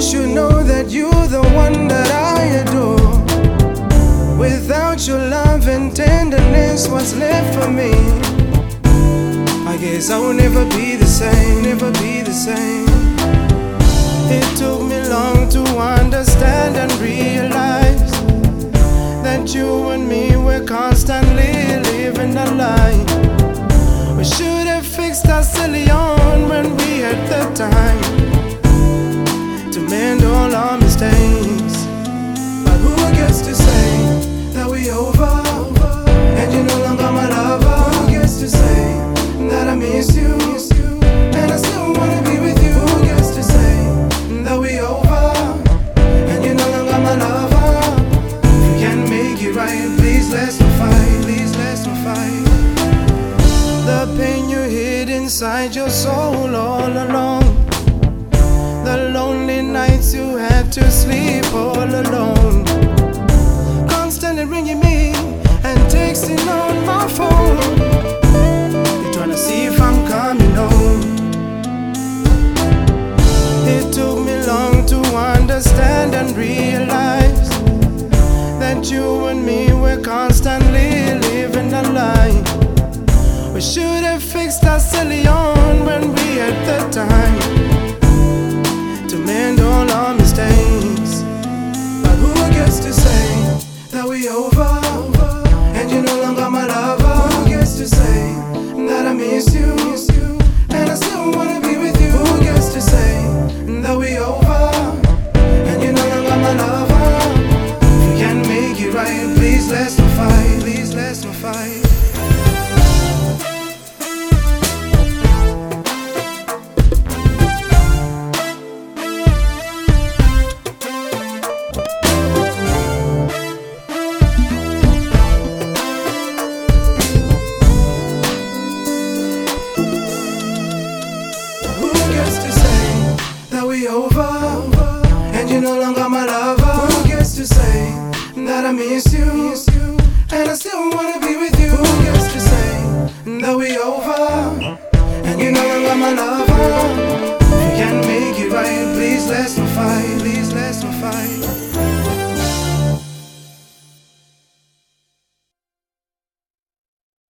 should know that you're the one that I adore. Without your love and tenderness, what's left for me? I guess I will never be the same, never be the same. It took me long to understand and realize that you and me were constantly living a lie. We should have fixed our silly all our mistakes. But who gets to say that we over? And you're no longer my lover. Who gets to say that I miss you? And I still wanna be with you. Who gets to say that we over? And you're no longer my lover. If can make it right, please let's not fight. Please let's not fight. The pain you hid inside your soul all along. To sleep all alone. Constantly ringing me and texting on my phone. You're trying to see if I'm coming home. It took me long to understand and realize that you and me were constantly living a lie. We should have fixed our silly over? And you're no longer my lover. Who gets to say that I miss you? Over? And you're no longer my lover. Who gets to say that I miss you? And I still wanna be with you. Who gets to say that we over? And you're no longer my lover.